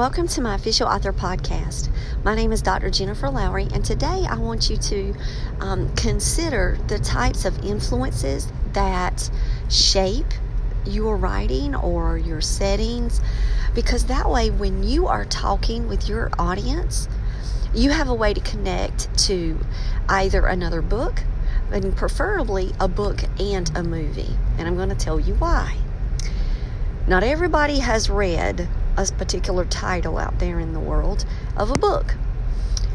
Welcome to my official author podcast. My name is Dr. Jennifer Lowry, and today I want you to um, consider the types of influences that shape your writing or your settings, because that way, when you are talking with your audience, you have a way to connect to either another book, and preferably a book and a movie. And I'm going to tell you why. Not everybody has read a particular title out there in the world of a book.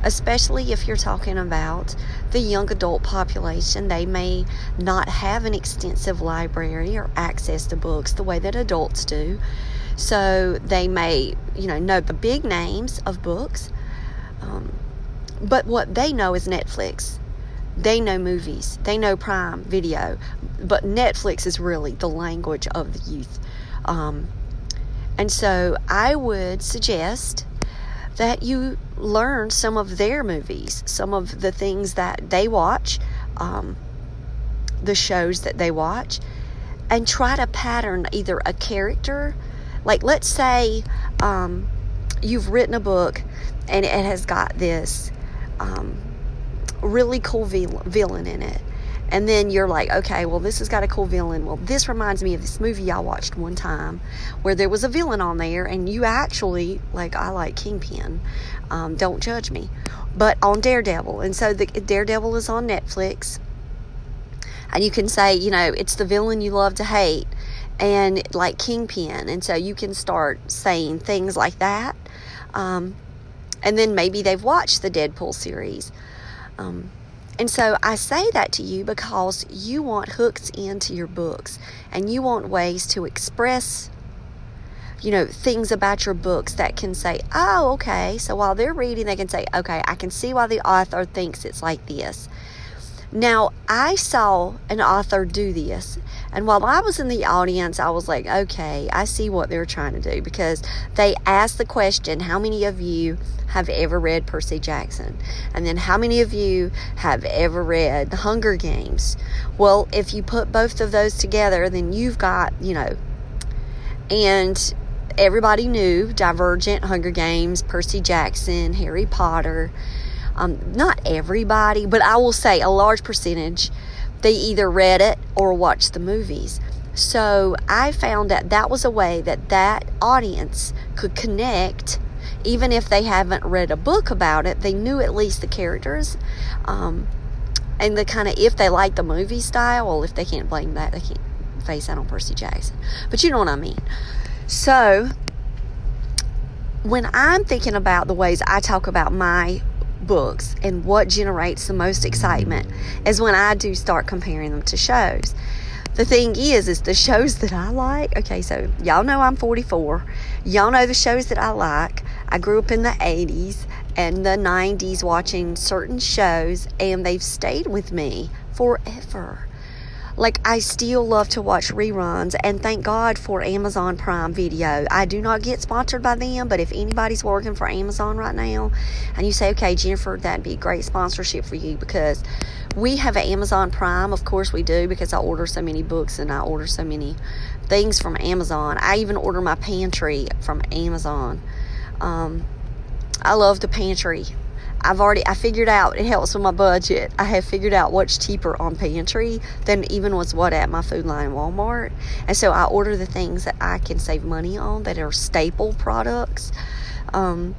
Especially if you're talking about the young adult population, they may not have an extensive library or access to books the way that adults do. So they may, you know, know the big names of books, um, but what they know is Netflix. They know movies, they know Prime Video, but Netflix is really the language of the youth. Um, and so I would suggest that you learn some of their movies, some of the things that they watch, um, the shows that they watch, and try to pattern either a character. Like, let's say um, you've written a book and it has got this um, really cool villain in it and then you're like, okay, well, this has got a cool villain. Well, this reminds me of this movie I watched one time where there was a villain on there, and you actually, like, I like Kingpin. Um, don't judge me. But on Daredevil. And so the Daredevil is on Netflix. And you can say, you know, it's the villain you love to hate, and like Kingpin. And so you can start saying things like that. Um, and then maybe they've watched the Deadpool series. Um, and so I say that to you because you want hooks into your books and you want ways to express you know things about your books that can say oh okay so while they're reading they can say okay i can see why the author thinks it's like this now, I saw an author do this, and while I was in the audience, I was like, okay, I see what they're trying to do because they asked the question, How many of you have ever read Percy Jackson? And then, how many of you have ever read The Hunger Games? Well, if you put both of those together, then you've got, you know, and everybody knew Divergent, Hunger Games, Percy Jackson, Harry Potter um, not everybody, but I will say a large percentage, they either read it or watched the movies. So I found that that was a way that that audience could connect, even if they haven't read a book about it. They knew at least the characters, um, and the kind of if they like the movie style. Well, if they can't blame that, they can't face that on Percy Jackson. But you know what I mean. So when I'm thinking about the ways I talk about my books and what generates the most excitement is when I do start comparing them to shows. The thing is, is the shows that I like. Okay, so y'all know I'm 44. Y'all know the shows that I like. I grew up in the 80s and the 90s watching certain shows, and they've stayed with me forever. Like, I still love to watch reruns, and thank God for Amazon Prime Video. I do not get sponsored by them, but if anybody's working for Amazon right now, and you say, okay, Jennifer, that'd be a great sponsorship for you because we have Amazon Prime. Of course, we do because I order so many books and I order so many things from Amazon. I even order my pantry from Amazon. Um, I love the pantry I've already I figured out it helps with my budget. I have figured out what's cheaper on pantry than even was what at my Food Lion Walmart. And so I order the things that I can save money on that are staple products. Um,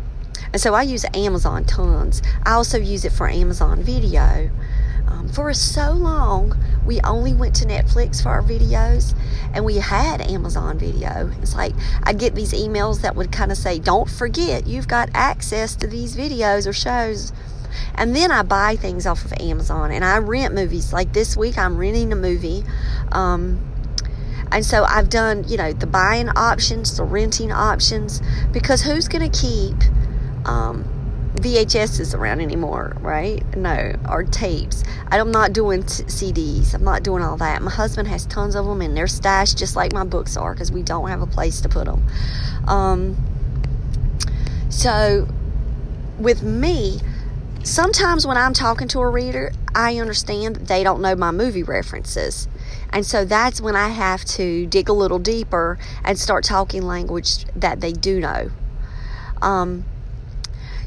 and so I use Amazon tons. I also use it for Amazon Video. Um, for so long, we only went to Netflix for our videos, and we had Amazon Video. It's like I'd get these emails that would kind of say, "Don't forget, you've got access to these videos or shows." And then I buy things off of Amazon, and I rent movies. Like this week, I'm renting a movie. Um, and so I've done, you know, the buying options, the renting options, because who's going to keep um, VHSs around anymore, right? No, or tapes. I'm not doing t- CDs. I'm not doing all that. My husband has tons of them, and they're stashed just like my books are because we don't have a place to put them. Um, so, with me, sometimes when I'm talking to a reader, I understand they don't know my movie references. And so that's when I have to dig a little deeper and start talking language that they do know. Um,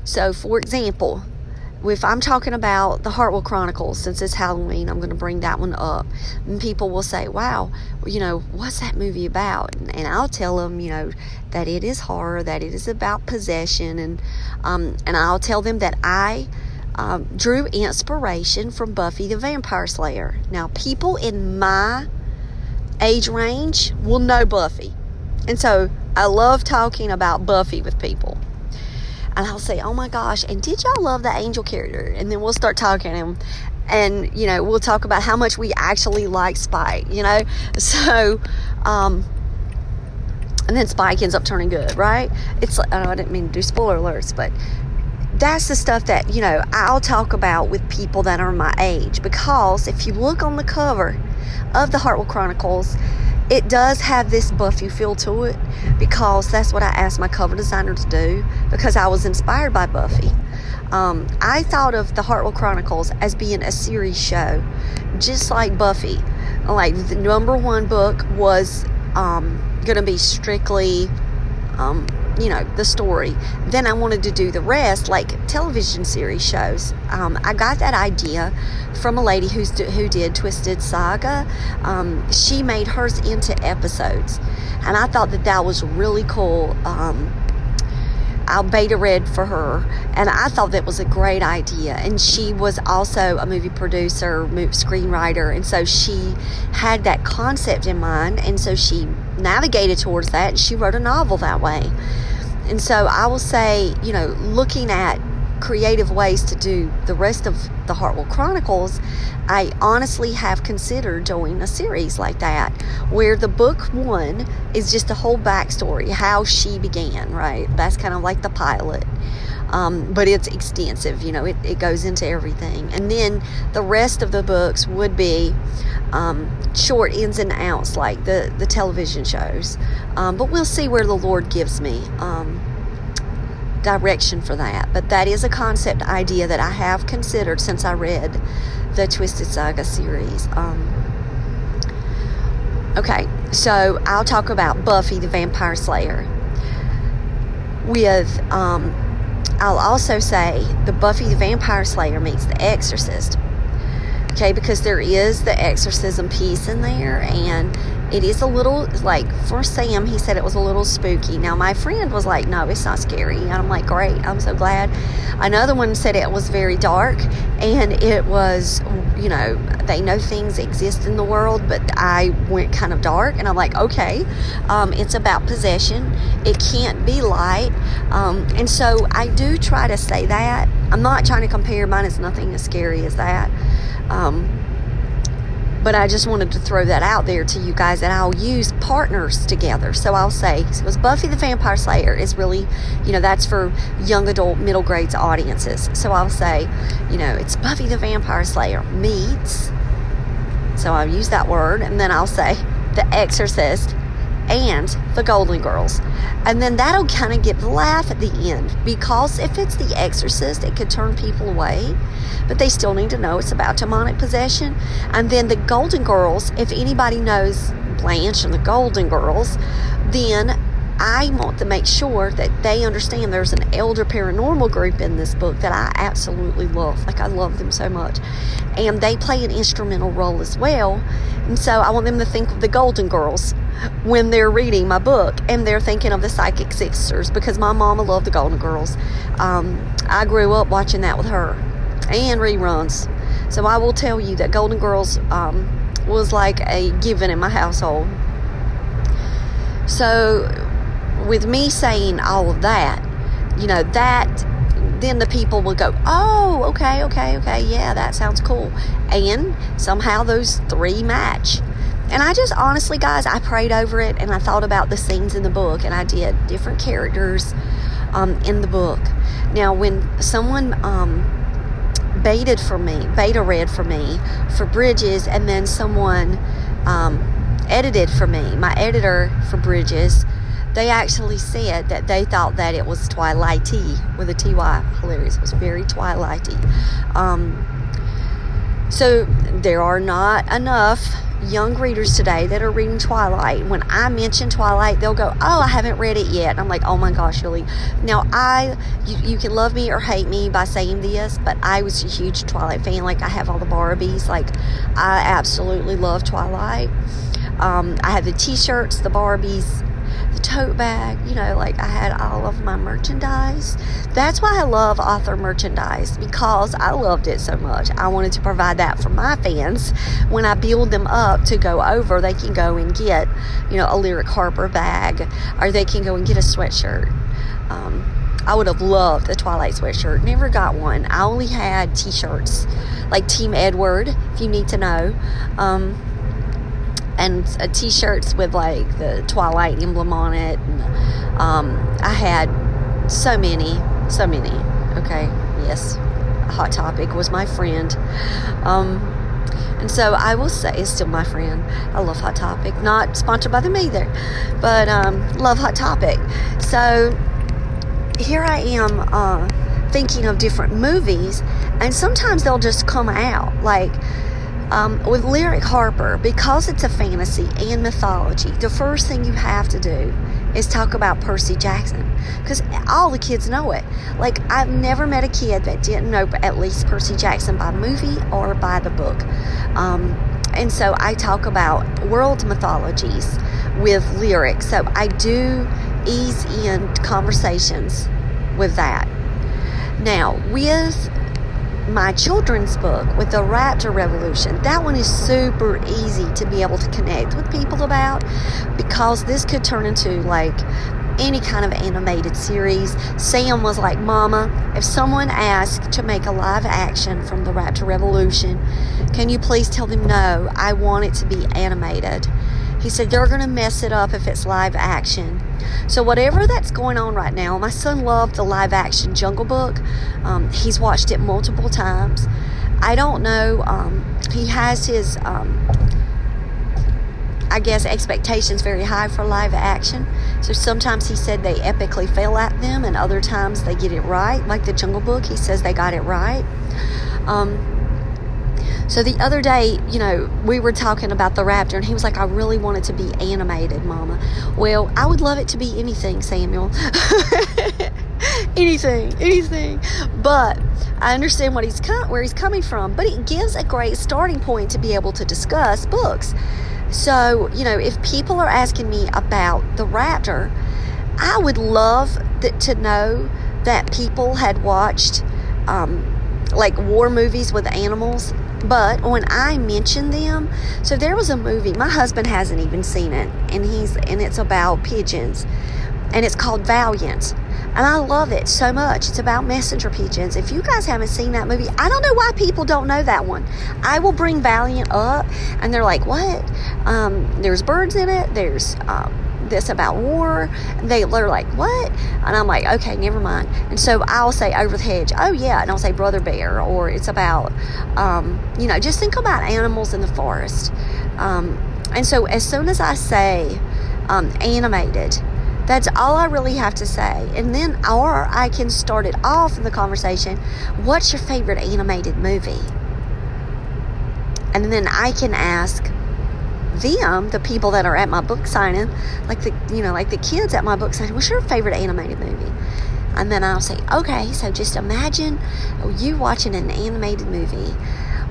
so, for example, if I'm talking about the Hartwell Chronicles, since it's Halloween, I'm going to bring that one up. And people will say, wow, you know, what's that movie about? And, I'll tell them, you know, that it is horror, that it is about possession. And, um, and I'll tell them that I um, drew inspiration from Buffy the Vampire Slayer. Now, people in my age range will know Buffy. And so I love talking about Buffy with people and I'll say, "Oh my gosh!" And did y'all love the angel character? And then we'll start talking and and you know we'll talk about how much we actually like Spike. You know, so um, and then Spike ends up turning good, right? It's like oh, I didn't mean to do spoiler alerts, but that's the stuff that you know I'll talk about with people that are my age because if you look on the cover of the Hartwell Chronicles it does have this Buffy feel to it because that's what I asked my cover designer to do because I was inspired by Buffy. Um, I thought of the Hartwell Chronicles as being a series show, just like Buffy. Like the number one book was um, going to be strictly um, you know, the story. Then I wanted to do the rest, like television series shows. Um, I got that idea from a lady who's who did Twisted Saga. Um, she made hers into episodes, and I thought that that was really cool. Um, I beta read for her, and I thought that was a great idea. And she was also a movie producer, screenwriter, and so she had that concept in mind, and so she navigated towards that, and she wrote a novel that way. And so I will say, you know, looking at creative ways to do the rest of the Hartwell Chronicles, I honestly have considered doing a series like that where the book one is just a whole backstory, how she began, right? That's kind of like the pilot. Um, but it's extensive, you know, it, it goes into everything. And then the rest of the books would be um, short ins and outs like the, the television shows. Um, but we'll see where the Lord gives me um, direction for that. But that is a concept idea that I have considered since I read the Twisted Saga series. Um, okay, so I'll talk about Buffy the Vampire Slayer. With, um, I'll also say the Buffy the Vampire Slayer meets the Exorcist okay because there is the exorcism piece in there and it is a little like for sam he said it was a little spooky. Now my friend was like no it's not scary. And i'm like great i'm so glad. Another one said it was very dark and it was you know they know things exist in the world but i went kind of dark and i'm like okay um, it's about possession. It can't be light. Um, and so i do try to say that. I'm not trying to compare. Mine is nothing as scary as that. Um, but I just wanted to throw that out there to you guys that I'll use partners together. So I'll say, because Buffy the Vampire Slayer is really, you know, that's for young adult, middle grades audiences. So I'll say, you know, it's Buffy the Vampire Slayer meets, so I'll use that word, and then I'll say, The Exorcist and the Golden Girls. And then that'll kind of get the laugh at the end because if it's The Exorcist, it could turn people away, but they still need to know it's about demonic possession. And then the Golden Girls, if anybody knows Blanche and the Golden Girls, then I want to make sure that they understand there's an elder paranormal group in this book that I absolutely love. Like, I love them so much. And they play an instrumental role as well. And so I want them to think of the Golden Girls when they're reading my book and they're thinking of the Psychic Sisters because my mama loved the Golden Girls. Um, I grew up watching that with her and reruns. So I will tell you that Golden Girls um, was like a given in my household. So with me saying all of that, you know, that then the people will go, oh, okay, okay, okay, yeah, that sounds cool. And somehow those three match. And I just honestly, guys, I prayed over it and I thought about the scenes in the book and I did different characters um, in the book. Now, when someone um, baited for me, beta read for me for Bridges, and then someone um, edited for me, my editor for Bridges, they actually said that they thought that it was Twilighty with a T-Y. Hilarious. It was very Twilighty. Um, so there are not enough young readers today that are reading Twilight. When I mention Twilight, they'll go, "Oh, I haven't read it yet." And I'm like, "Oh my gosh, really?" Now I, you, you can love me or hate me by saying this, but I was a huge Twilight fan. Like I have all the Barbies. Like I absolutely love Twilight. Um, I have the T-shirts, the Barbies, the tote bag, you know, like I had all of my merchandise. That's why I love author merchandise because I loved it so much. I wanted to provide that for my fans. When I build them up to go over, they can go and get, you know, a Lyric Harper bag or they can go and get a sweatshirt. Um, I would have loved a Twilight sweatshirt. Never got one. I only had t shirts, like Team Edward, if you need to know. Um, and uh, t-shirts with like the Twilight emblem on it. And, um, I had so many, so many. Okay, yes, Hot Topic was my friend. Um, and so I will say, it's still my friend. I love Hot Topic. Not sponsored by them either, but um, love Hot Topic. So here I am uh, thinking of different movies, and sometimes they'll just come out. Like, um, with Lyric Harper, because it's a fantasy and mythology, the first thing you have to do is talk about Percy Jackson because all the kids know it. Like, I've never met a kid that didn't know at least Percy Jackson by movie or by the book. Um, and so I talk about world mythologies with lyrics. So I do ease in conversations with that. Now, with my children's book with the Raptor Revolution. That one is super easy to be able to connect with people about because this could turn into like any kind of animated series. Sam was like, Mama, if someone asked to make a live action from the Raptor Revolution, can you please tell them no? I want it to be animated. He said they're going to mess it up if it's live action. So, whatever that's going on right now, my son loved the live action Jungle Book. Um, he's watched it multiple times. I don't know. Um, he has his, um, I guess, expectations very high for live action. So sometimes he said they epically fail at them, and other times they get it right. Like the Jungle Book, he says they got it right. Um, so the other day, you know, we were talking about the raptor, and he was like, I really want it to be animated, Mama. Well, I would love it to be anything, Samuel. anything, anything. But I understand what he's com- where he's coming from, but it gives a great starting point to be able to discuss books. So, you know, if people are asking me about the raptor, I would love to know that people had watched um, like war movies with animals but when I mention them, so there was a movie, my husband hasn't even seen it, and he's and it's about pigeons. And it's called Valiant. And I love it so much. It's about messenger pigeons. If you guys haven't seen that movie, I don't know why people don't know that one. I will bring Valiant up, and they're like, "What? Um, there's birds in it. There's um, this about war. They, they're like, what? And I'm like, okay, never mind. And so I'll say over the hedge, oh yeah, and I'll say brother bear, or it's about, um, you know, just think about animals in the forest. Um, and so as soon as I say um, animated, that's all I really have to say. And then, or I can start it off in the conversation. What's your favorite animated movie? And then I can ask, them, the people that are at my book signing, like the you know, like the kids at my book signing, what's your favorite animated movie? And then I'll say, okay, so just imagine you watching an animated movie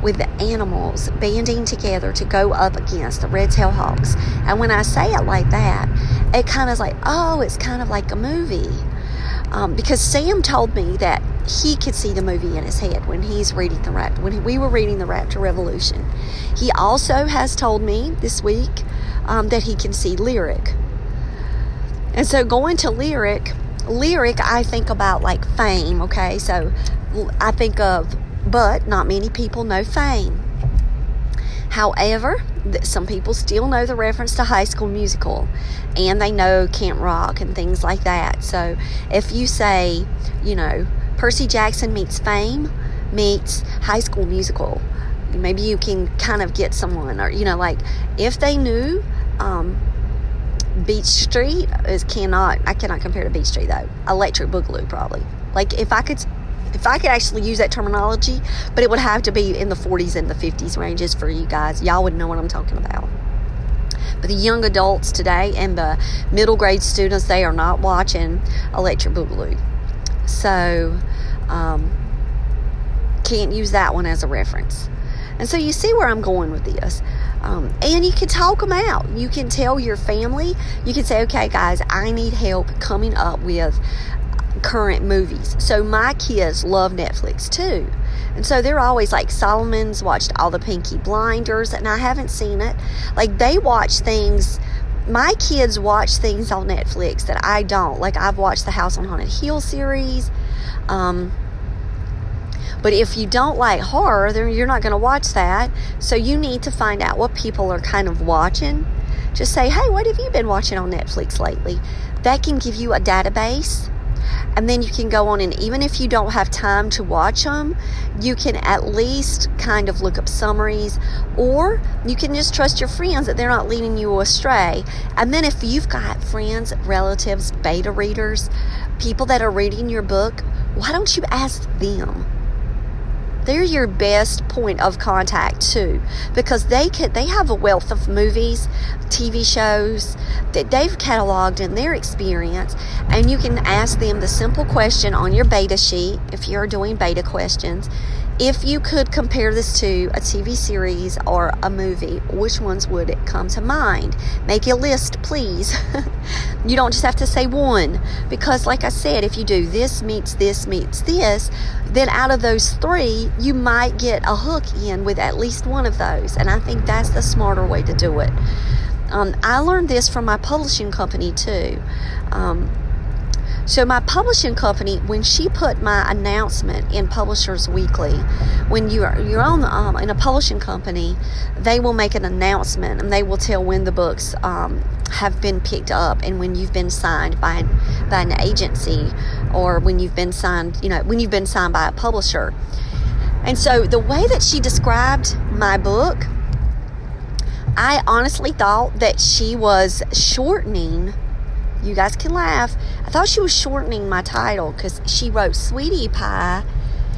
with the animals banding together to go up against the red tail hawks. And when I say it like that, it kind of is like, oh, it's kind of like a movie. Um, because Sam told me that he could see the movie in his head when he's reading the Raptor, when we were reading the Raptor Revolution. He also has told me this week um, that he can see Lyric. And so going to Lyric, Lyric, I think about like fame, okay? So I think of, but not many people know fame. However, some people still know the reference to High School Musical, and they know Camp Rock and things like that. So if you say, you know, Percy Jackson meets Fame meets High School Musical, maybe you can kind of get someone, or you know, like if they knew. Um, Beat Street is cannot I cannot compare to Beat Street though. Electric Boogaloo probably. Like if I could if I could actually use that terminology, but it would have to be in the 40s and the 50s ranges for you guys. Y'all would know what I'm talking about. But the young adults today and the middle grade students, they are not watching Electric Boogaloo. So, um, can't use that one as a reference. And so you see where I'm going with this. Um, and you can talk them out. You can tell your family, you can say, okay, guys, I need help coming up with current movies. So my kids love Netflix too. And so they're always like Solomon's watched all the Peaky Blinders and I haven't seen it. Like they watch things my kids watch things on Netflix that I don't. Like I've watched the House on Haunted Hill series. Um, but if you don't like horror, then you're not going to watch that. So you need to find out what people are kind of watching. Just say, hey, what have you been watching on Netflix lately? That can give you a database and then you can go on and even if you don't have time to watch them you can at least kind of look up summaries or you can just trust your friends that they're not leading you astray. And then if you've got friends relatives beta readers people that are reading your book why don't you ask them they're your best point of contact too because they can they have a wealth of movies tv shows that they've cataloged in their experience and you can ask them the simple question on your beta sheet if you're doing beta questions if you could compare this to a TV series or a movie, which ones would come to mind? Make a list, please. you don't just have to say one, because, like I said, if you do this meets this meets this, then out of those three, you might get a hook in with at least one of those. And I think that's the smarter way to do it. Um, I learned this from my publishing company too. Um, so my publishing company, when she put my announcement in Publishers Weekly, when you're you're on um, in a publishing company, they will make an announcement and they will tell when the books um, have been picked up and when you've been signed by an, by an agency or when you've been signed, you know, when you've been signed by a publisher. And so the way that she described my book, I honestly thought that she was shortening you guys can laugh. I thought she was shortening my title because she wrote Sweetie Pie.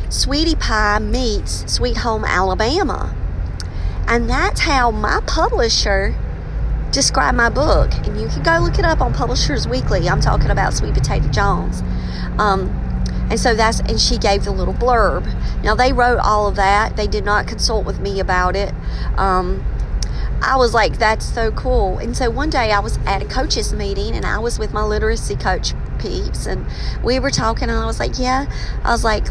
Sweetie Pie meets Sweet Home Alabama. And that's how my publisher described my book. And you can go look it up on Publishers Weekly. I'm talking about Sweet Potato Jones. Um, and so that's, and she gave the little blurb. Now they wrote all of that. They did not consult with me about it. Um, I was like, that's so cool. And so one day I was at a coaches meeting and I was with my literacy coach peeps and we were talking and I was like, yeah, I was like,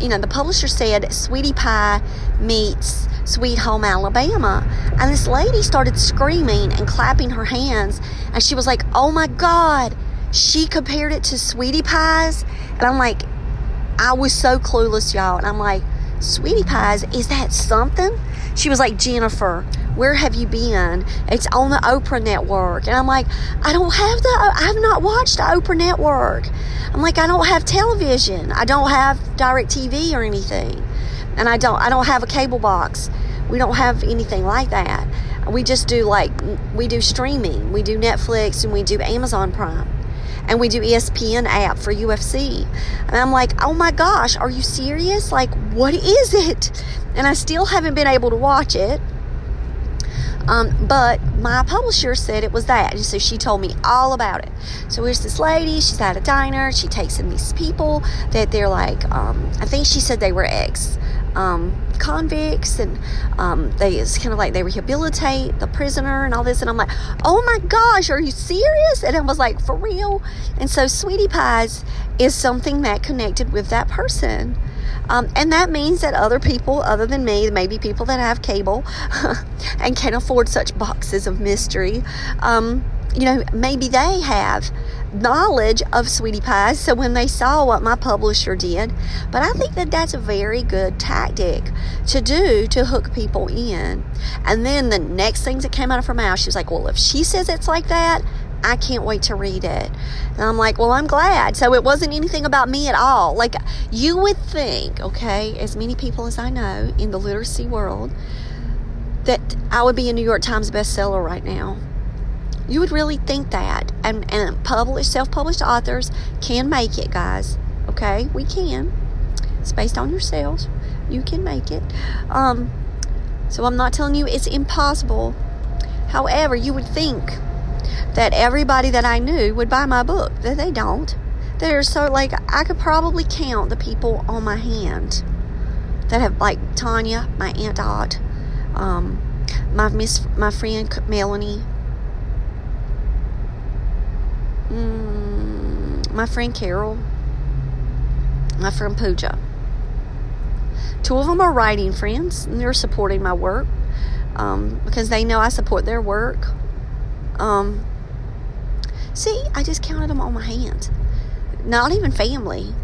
you know, the publisher said Sweetie Pie meets Sweet Home Alabama. And this lady started screaming and clapping her hands. And she was like, oh my God, she compared it to Sweetie Pies. And I'm like, I was so clueless, y'all. And I'm like, Sweetie Pies, is that something? She was like, Jennifer, where have you been? It's on the Oprah network. And I'm like, I don't have the, I've not watched the Oprah network. I'm like, I don't have television. I don't have DirecTV or anything. And I don't, I don't have a cable box. We don't have anything like that. We just do like, we do streaming. We do Netflix and we do Amazon Prime and we do ESPN app for UFC. And I'm like, oh my gosh, are you serious? Like, what is it? And I still haven't been able to watch it. Um, but my publisher said it was that. And so she told me all about it. So here's this lady, she's at a diner, she takes in these people that they're like, um, I think she said they were ex um, convicts and um, they it's kind of like they rehabilitate the prisoner and all this and i'm like oh my gosh are you serious? And i was like for real? And so sweetie pies is something that connected with that person um, and that means that other people, other than me, maybe people that have cable and can afford such boxes of mystery, um, you know, maybe they have knowledge of sweetie pies. So when they saw what my publisher did, but I think that that's a very good tactic to do to hook people in. And then the next things that came out of her mouth, she was like, Well, if she says it's like that, I can't wait to read it. And I'm like, well, I'm glad. So it wasn't anything about me at all. Like, you would think, okay, as many people as I know in the literacy world, that I would be a New York Times bestseller right now. You would really think that. And, and published, self published authors can make it, guys. Okay? We can. It's based on yourselves. You can make it. Um, so I'm not telling you it's impossible. However, you would think that everybody that I knew would buy my book. That they don't. They're so like I could probably count the people on my hand that have like Tanya, my aunt Dot, um, my miss, my friend Melanie, mm, my friend Carol, my friend Pooja. Two of them are writing friends, and they're supporting my work um, because they know I support their work. Um, see, I just counted them on my hand. Not even family.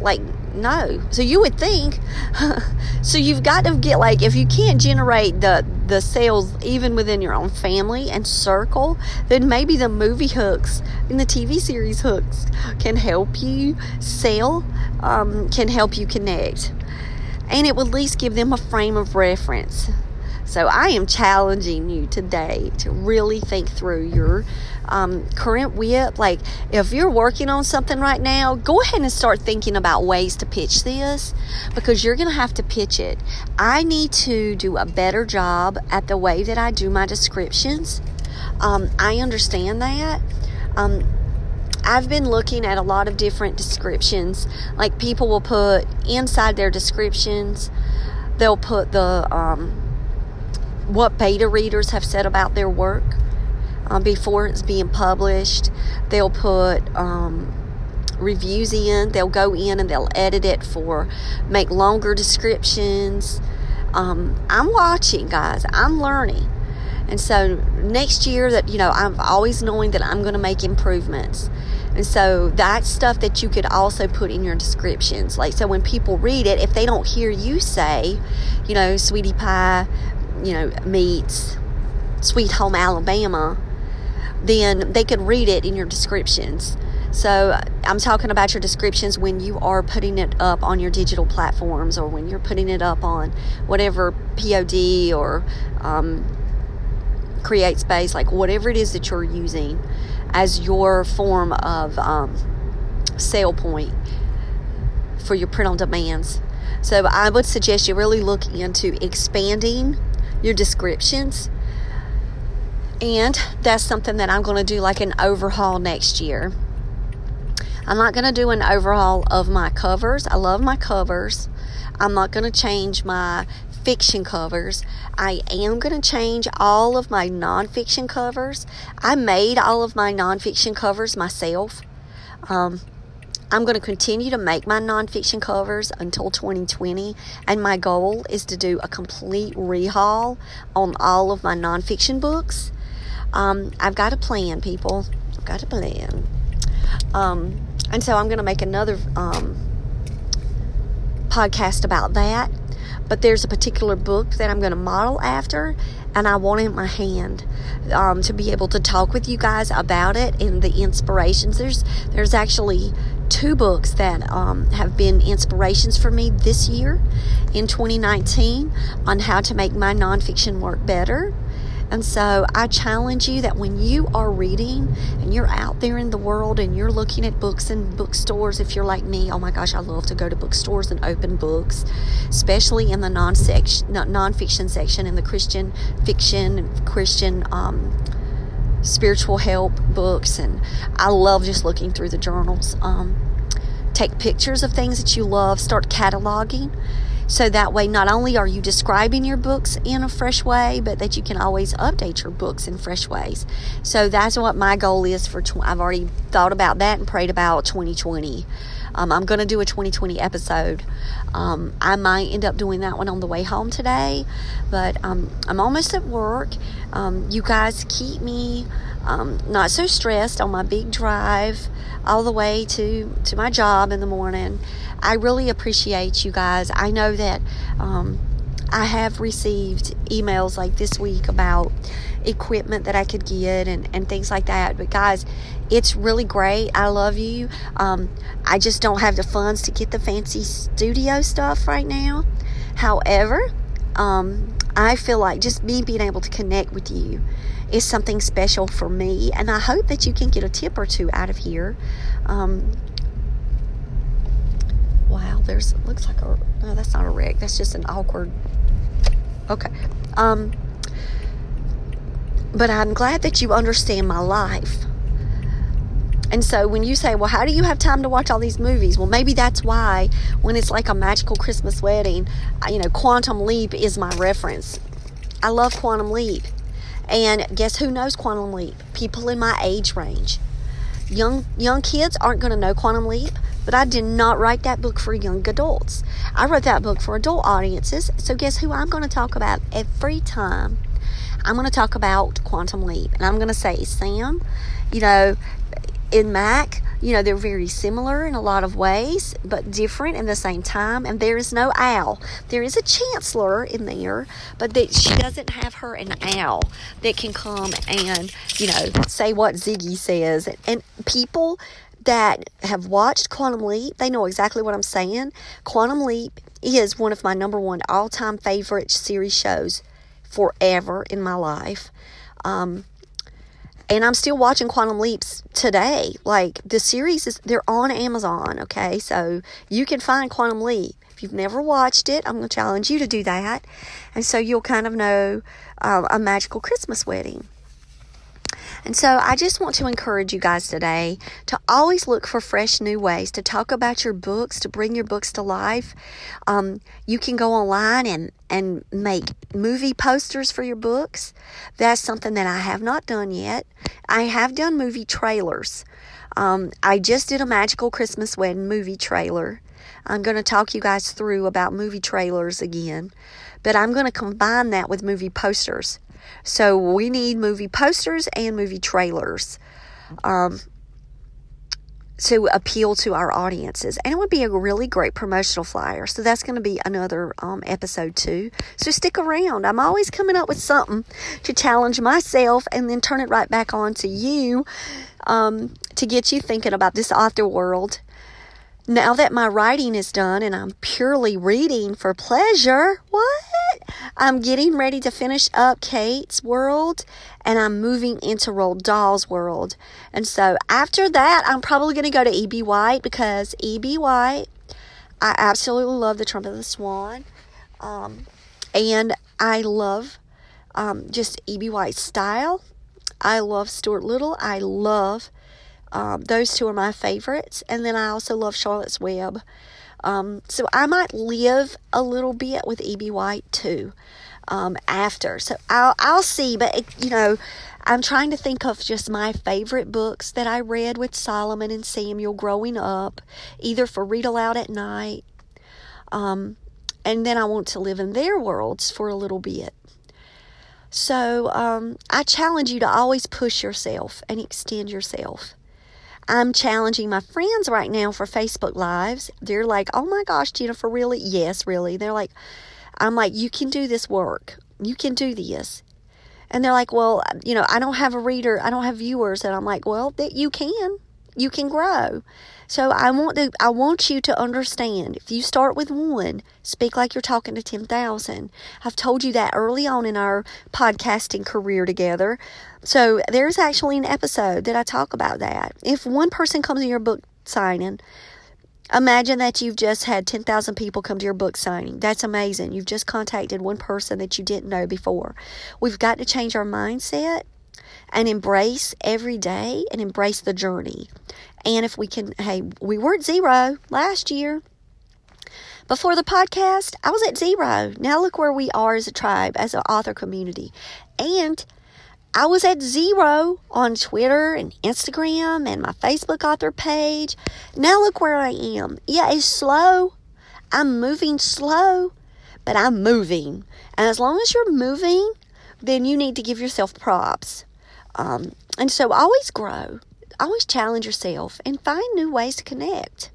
Like, no. So you would think, so you've got to get like, if you can't generate the the sales even within your own family and circle, then maybe the movie hooks and the TV series hooks can help you sell, um, can help you connect, and it will at least give them a frame of reference. So I am challenging you today to really think through your um, current whip. Like, if you're working on something right now, go ahead and start thinking about ways to pitch this because you're going to have to pitch it. I need to do a better job at the way that I do my descriptions. Um, I understand that. Um, I've been looking at a lot of different descriptions. Like people will put inside their descriptions, they'll put the um, what beta readers have said about their work um, before it's being published. They'll put um, reviews in. They'll go in and they'll edit it for make longer descriptions. Um, I'm watching, guys. I'm learning. And so next year that you know, I'm always knowing that I'm going to make improvements. And so that's stuff that you could also put in your descriptions. Like so when people read it, if they don't hear you say, you know, sweetie pie, you know, meets Sweet Home Alabama, then they could read it in your descriptions. So I'm talking about your descriptions when you are putting it up on your digital platforms or when you're putting it up on whatever POD or um, CreateSpace, like whatever it is that you're using as your form of um, sale point for your print on demands. So I would suggest you really look into expanding your descriptions and that's something that I'm going to do like an overhaul next year. I'm not going to do an overhaul of my covers. I love my covers. I'm not going to change my fiction covers. I am going to change all of my nonfiction covers. I made all of my nonfiction covers myself. Um, I'm going to continue to make my nonfiction covers until 2020, and my goal is to do a complete rehaul on all of my nonfiction books. Um, I've got a plan, people. I've got a plan. Um, and so I'm going to make another um, podcast about that. But there's a particular book that I'm going to model after, and I want it in my hand um, to be able to talk with you guys about it and the inspirations. There's there's actually two books that um, have been inspirations for me this year in 2019 on how to make my nonfiction work better. And so I challenge you that when you are reading and you're out there in the world and you're looking at books in bookstores, if you're like me, oh my gosh, I love to go to bookstores and open books, especially in the non-section, non-fiction section, in the Christian fiction, Christian um, spiritual help books. And I love just looking through the journals. Um, take pictures of things that you love, start cataloging so that way, not only are you describing your books in a fresh way, but that you can always update your books in fresh ways. So that's what my goal is for. Tw- I've already thought about that and prayed about 2020. Um, I'm going to do a 2020 episode. Um, I might end up doing that one on the way home today, but um, I'm almost at work. Um, you guys keep me um, not so stressed on my big drive all the way to, to my job in the morning. I really appreciate you guys. I know that um, I have received emails like this week about equipment that I could get and, and things like that. But guys, it's really great. I love you. Um, I just don't have the funds to get the fancy studio stuff right now. However, um, I feel like just me being able to connect with you is something special for me, and I hope that you can get a tip or two out of here. Um, wow, there's looks like a no, that's not a wreck. That's just an awkward Okay. Um, but I'm glad that you understand my life. And so when you say, well, how do you have time to watch all these movies? Well, maybe that's why when it's like a magical Christmas wedding, you know, Quantum Leap is my reference. I love Quantum Leap. And guess who knows Quantum Leap? People in my age range. Young young kids aren't going to know Quantum Leap, but I did not write that book for young adults. I wrote that book for adult audiences. So, guess who I'm going to talk about every time? I'm going to talk about Quantum Leap. And I'm going to say, Sam, you know, in Mac, you know, they're very similar in a lot of ways, but different in the same time. And there is no owl. There is a chancellor in there, but that she doesn't have her an owl that can come and, you know, say what Ziggy says. And people that have watched Quantum Leap, they know exactly what I'm saying. Quantum Leap is one of my number one all time favorite series shows forever in my life. Um, and I'm still watching Quantum Leaps today. Like the series is they're on Amazon, okay? So you can find Quantum Leap. If you've never watched it, I'm going to challenge you to do that. And so you'll kind of know uh, a magical Christmas wedding. And so I just want to encourage you guys today to always look for fresh new ways to talk about your books, to bring your books to life. Um, you can go online and, and make movie posters for your books. That's something that I have not done yet. I have done movie trailers. Um, I just did a Magical Christmas Wedding movie trailer. I'm going to talk you guys through about movie trailers again, but I'm going to combine that with movie posters. So we need movie posters and movie trailers um, to appeal to our audiences. And it would be a really great promotional flyer. So that's going to be another um, episode too. So stick around. I'm always coming up with something to challenge myself and then turn it right back on to you um, to get you thinking about this author world now that my writing is done and I'm purely reading for pleasure, what? I'm getting ready to finish up Kate's world and I'm moving into Roald Dahl's world. And so after that, I'm probably going to go to E.B. White because E.B. White, I absolutely love The Trumpet of the Swan. Um, and I love um, just E.B. White's style. I love Stuart Little. I love um, those two are my favorites. And then I also love Charlotte's Web. Um, so I might live a little bit with E.B. White too um, after. So I'll, I'll see. But, it, you know, I'm trying to think of just my favorite books that I read with Solomon and Samuel growing up, either for read aloud at night. Um, and then I want to live in their worlds for a little bit. So um, I challenge you to always push yourself and extend yourself. I'm challenging my friends right now for Facebook Lives. They're like, oh my gosh, Jennifer, really? Yes, really. They're like, I'm like, you can do this work. You can do this. And they're like, well, you know, I don't have a reader, I don't have viewers. And I'm like, well, that you can. You can grow. So I want to I want you to understand if you start with one, speak like you're talking to 10,000. I've told you that early on in our podcasting career together. So there's actually an episode that I talk about that. If one person comes to your book signing, imagine that you've just had 10,000 people come to your book signing. That's amazing. You've just contacted one person that you didn't know before. We've got to change our mindset and embrace every day and embrace the journey. And if we can, hey, we were at zero last year. Before the podcast, I was at zero. Now look where we are as a tribe, as an author community. And I was at zero on Twitter and Instagram and my Facebook author page. Now look where I am. Yeah, it's slow. I'm moving slow, but I'm moving. And as long as you're moving, then you need to give yourself props. Um, and so always grow, always challenge yourself and find new ways to connect.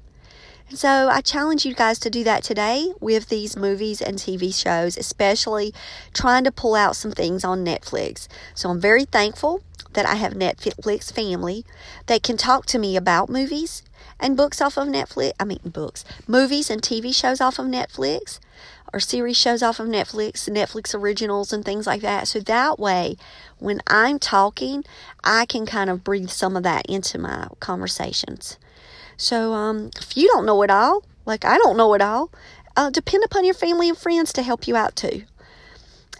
And so I challenge you guys to do that today with these movies and TV shows, especially trying to pull out some things on Netflix. So I'm very thankful that I have Netflix family that can talk to me about movies and books off of Netflix. I mean, books, movies and TV shows off of Netflix or series shows off of Netflix, Netflix originals, and things like that. So that way, when I'm talking, I can kind of breathe some of that into my conversations. So um, if you don't know it all, like I don't know it all, uh, depend upon your family and friends to help you out too.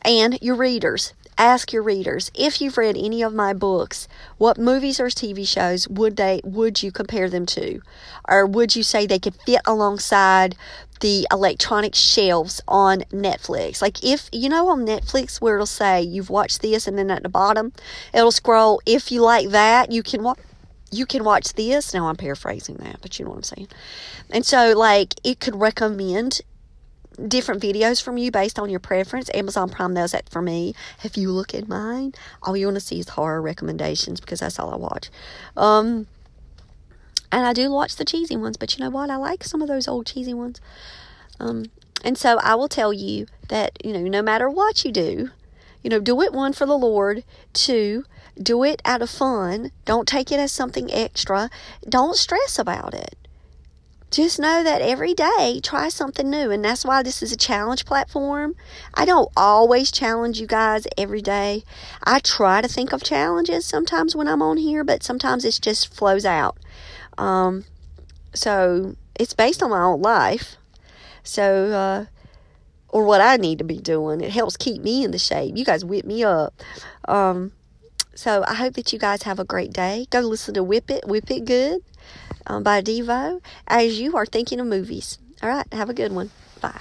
And your readers. Ask your readers if you've read any of my books, what movies or TV shows would they would you compare them to? Or would you say they could fit alongside the electronic shelves on Netflix. Like if you know on Netflix where it'll say you've watched this and then at the bottom it'll scroll if you like that you can watch you can watch this. Now I'm paraphrasing that, but you know what I'm saying. And so like it could recommend different videos from you based on your preference. Amazon Prime does that for me. If you look at mine, all you want to see is horror recommendations because that's all I watch. Um, and I do watch the cheesy ones, but you know what? I like some of those old cheesy ones. Um, and so I will tell you that, you know, no matter what you do, you know, do it one for the Lord, two, do it out of fun. Don't take it as something extra. Don't stress about it just know that every day try something new and that's why this is a challenge platform i don't always challenge you guys every day i try to think of challenges sometimes when i'm on here but sometimes it just flows out um, so it's based on my own life so uh, or what i need to be doing it helps keep me in the shape you guys whip me up um, so i hope that you guys have a great day go listen to whip it whip it good um, by Devo as you are thinking of movies. All right, have a good one. Bye.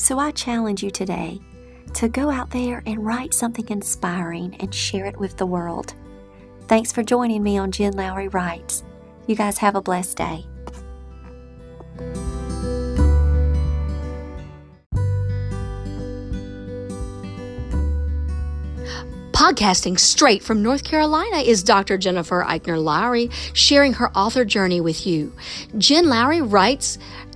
So I challenge you today to go out there and write something inspiring and share it with the world. Thanks for joining me on Jen Lowry Writes. You guys have a blessed day. Podcasting straight from North Carolina is Dr. Jennifer Eichner Lowry sharing her author journey with you. Jen Lowry writes